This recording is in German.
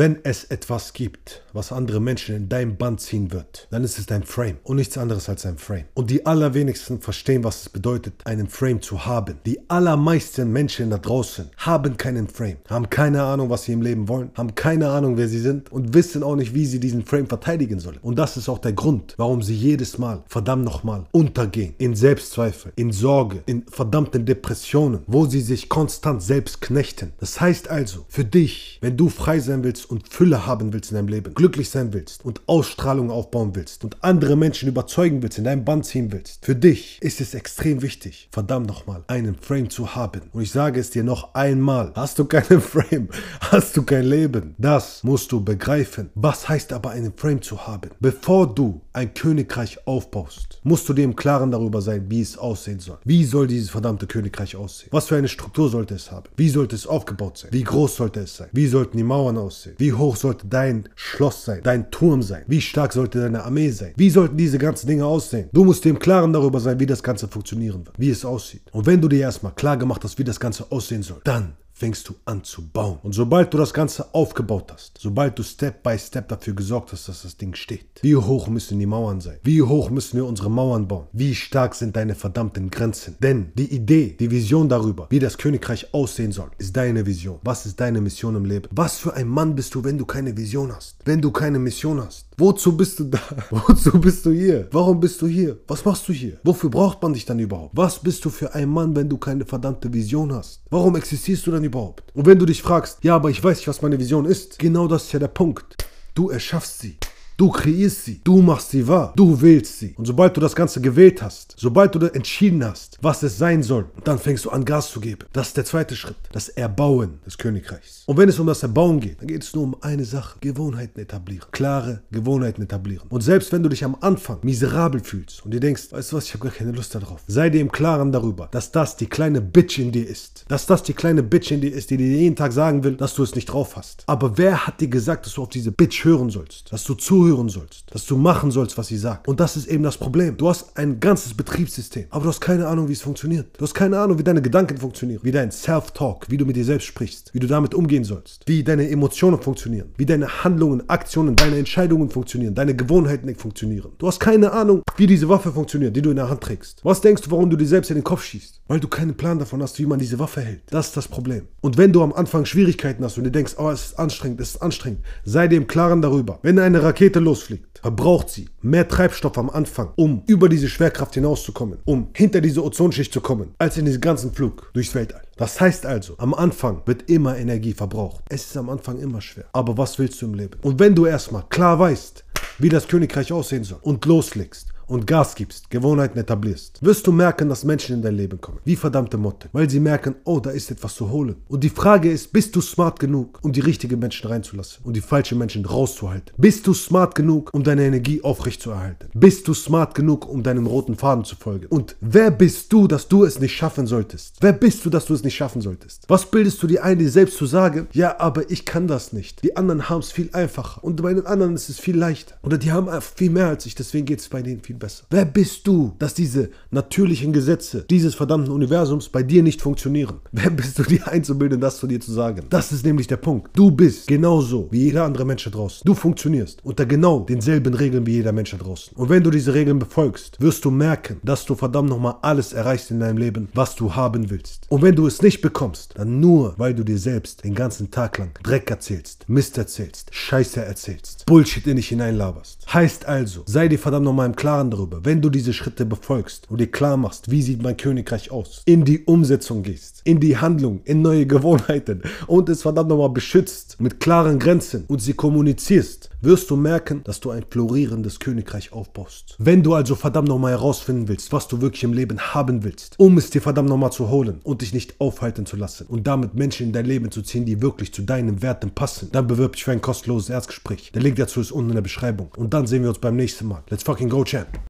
Wenn es etwas gibt, was andere Menschen in dein Band ziehen wird, dann ist es dein Frame und nichts anderes als ein Frame. Und die allerwenigsten verstehen, was es bedeutet, einen Frame zu haben. Die allermeisten Menschen da draußen haben keinen Frame, haben keine Ahnung, was sie im Leben wollen, haben keine Ahnung, wer sie sind und wissen auch nicht, wie sie diesen Frame verteidigen sollen. Und das ist auch der Grund, warum sie jedes Mal, verdammt nochmal, untergehen. In Selbstzweifel, in Sorge, in verdammten Depressionen, wo sie sich konstant selbst knechten. Das heißt also, für dich, wenn du frei sein willst und Fülle haben willst in deinem Leben, glücklich sein willst und Ausstrahlung aufbauen willst und andere Menschen überzeugen willst, in deinem Band ziehen willst, für dich ist es extrem wichtig, verdammt nochmal, einen Frame zu haben. Und ich sage es dir noch einmal, hast du keinen Frame, hast du kein Leben. Das musst du begreifen. Was heißt aber einen Frame zu haben? Bevor du ein Königreich aufbaust, musst du dir im Klaren darüber sein, wie es aussehen soll. Wie soll dieses verdammte Königreich aussehen? Was für eine Struktur sollte es haben? Wie sollte es aufgebaut sein? Wie groß sollte es sein? Wie sollten die Mauern aussehen? Wie hoch sollte dein Schloss sein? Dein Turm sein? Wie stark sollte deine Armee sein? Wie sollten diese ganzen Dinge aussehen? Du musst dir im Klaren darüber sein, wie das Ganze funktionieren wird, wie es aussieht. Und wenn du dir erstmal klar gemacht hast, wie das Ganze aussehen soll, dann fängst du an zu bauen. Und sobald du das Ganze aufgebaut hast, sobald du Step by Step dafür gesorgt hast, dass das Ding steht, wie hoch müssen die Mauern sein? Wie hoch müssen wir unsere Mauern bauen? Wie stark sind deine verdammten Grenzen? Denn die Idee, die Vision darüber, wie das Königreich aussehen soll, ist deine Vision. Was ist deine Mission im Leben? Was für ein Mann bist du, wenn du keine Vision hast? Wenn du keine Mission hast? Wozu bist du da? Wozu bist du hier? Warum bist du hier? Was machst du hier? Wofür braucht man dich dann überhaupt? Was bist du für ein Mann, wenn du keine verdammte Vision hast? Warum existierst du dann überhaupt? Und wenn du dich fragst, ja, aber ich weiß nicht, was meine Vision ist, genau das ist ja der Punkt. Du erschaffst sie. Du kreierst sie, du machst sie wahr, du wählst sie. Und sobald du das Ganze gewählt hast, sobald du entschieden hast, was es sein soll, dann fängst du an Gas zu geben. Das ist der zweite Schritt, das Erbauen des Königreichs. Und wenn es um das Erbauen geht, dann geht es nur um eine Sache, Gewohnheiten etablieren. Klare Gewohnheiten etablieren. Und selbst wenn du dich am Anfang miserabel fühlst und dir denkst, weißt du was, ich habe gar keine Lust darauf, sei dir im Klaren darüber, dass das die kleine Bitch in dir ist. Dass das die kleine Bitch in dir ist, die dir jeden Tag sagen will, dass du es nicht drauf hast. Aber wer hat dir gesagt, dass du auf diese Bitch hören sollst? Dass du zuhörst zuhören sollst, dass du machen sollst, was sie sagt. Und das ist eben das Problem. Du hast ein ganzes Betriebssystem, aber du hast keine Ahnung, wie es funktioniert. Du hast keine Ahnung, wie deine Gedanken funktionieren, wie dein Self-Talk, wie du mit dir selbst sprichst, wie du damit umgehen sollst, wie deine Emotionen funktionieren, wie deine Handlungen, Aktionen, deine Entscheidungen funktionieren, deine Gewohnheiten funktionieren. Du hast keine Ahnung, wie diese Waffe funktioniert, die du in der Hand trägst. Was denkst du, warum du dir selbst in den Kopf schießt? Weil du keinen Plan davon hast, wie man diese Waffe hält. Das ist das Problem. Und wenn du am Anfang Schwierigkeiten hast und dir denkst, oh, es ist anstrengend, es ist anstrengend, sei dir im Klaren darüber. Wenn eine Rakete losfliegt, verbraucht sie mehr Treibstoff am Anfang, um über diese Schwerkraft hinauszukommen, um hinter diese Ozonschicht zu kommen, als in diesem ganzen Flug durchs Weltall. Das heißt also, am Anfang wird immer Energie verbraucht. Es ist am Anfang immer schwer. Aber was willst du im Leben? Und wenn du erstmal klar weißt, wie das Königreich aussehen soll und loslegst, und Gas gibst, Gewohnheiten etablierst, wirst du merken, dass Menschen in dein Leben kommen. Wie verdammte Motte. Weil sie merken, oh, da ist etwas zu holen. Und die Frage ist, bist du smart genug, um die richtigen Menschen reinzulassen und die falschen Menschen rauszuhalten? Bist du smart genug, um deine Energie aufrechtzuerhalten? Bist du smart genug, um deinem roten Faden zu folgen? Und wer bist du, dass du es nicht schaffen solltest? Wer bist du, dass du es nicht schaffen solltest? Was bildest du dir ein, dir selbst zu sagen, ja, aber ich kann das nicht. Die anderen haben es viel einfacher und bei den anderen ist es viel leichter. Oder die haben viel mehr als ich, deswegen geht es bei denen viel besser. Wer bist du, dass diese natürlichen Gesetze dieses verdammten Universums bei dir nicht funktionieren? Wer bist du, dir einzubilden, das zu dir zu sagen? Das ist nämlich der Punkt. Du bist genauso wie jeder andere Mensch da draußen. Du funktionierst unter genau denselben Regeln wie jeder Mensch da draußen. Und wenn du diese Regeln befolgst, wirst du merken, dass du verdammt nochmal alles erreichst in deinem Leben, was du haben willst. Und wenn du es nicht bekommst, dann nur, weil du dir selbst den ganzen Tag lang Dreck erzählst, Mist erzählst, Scheiße erzählst, Bullshit in dich hineinlaberst. Heißt also, sei dir verdammt nochmal im Klaren darüber, wenn du diese Schritte befolgst und dir klar machst, wie sieht mein Königreich aus, in die Umsetzung gehst, in die Handlung, in neue Gewohnheiten und es verdammt nochmal beschützt mit klaren Grenzen und sie kommunizierst, wirst du merken, dass du ein florierendes Königreich aufbaust. Wenn du also verdammt nochmal herausfinden willst, was du wirklich im Leben haben willst, um es dir verdammt nochmal zu holen und dich nicht aufhalten zu lassen und damit Menschen in dein Leben zu ziehen, die wirklich zu deinen Werten passen, dann bewirb dich für ein kostenloses Erstgespräch. Der Link dazu ist unten in der Beschreibung. Und dann sehen wir uns beim nächsten Mal. Let's fucking go, Champ.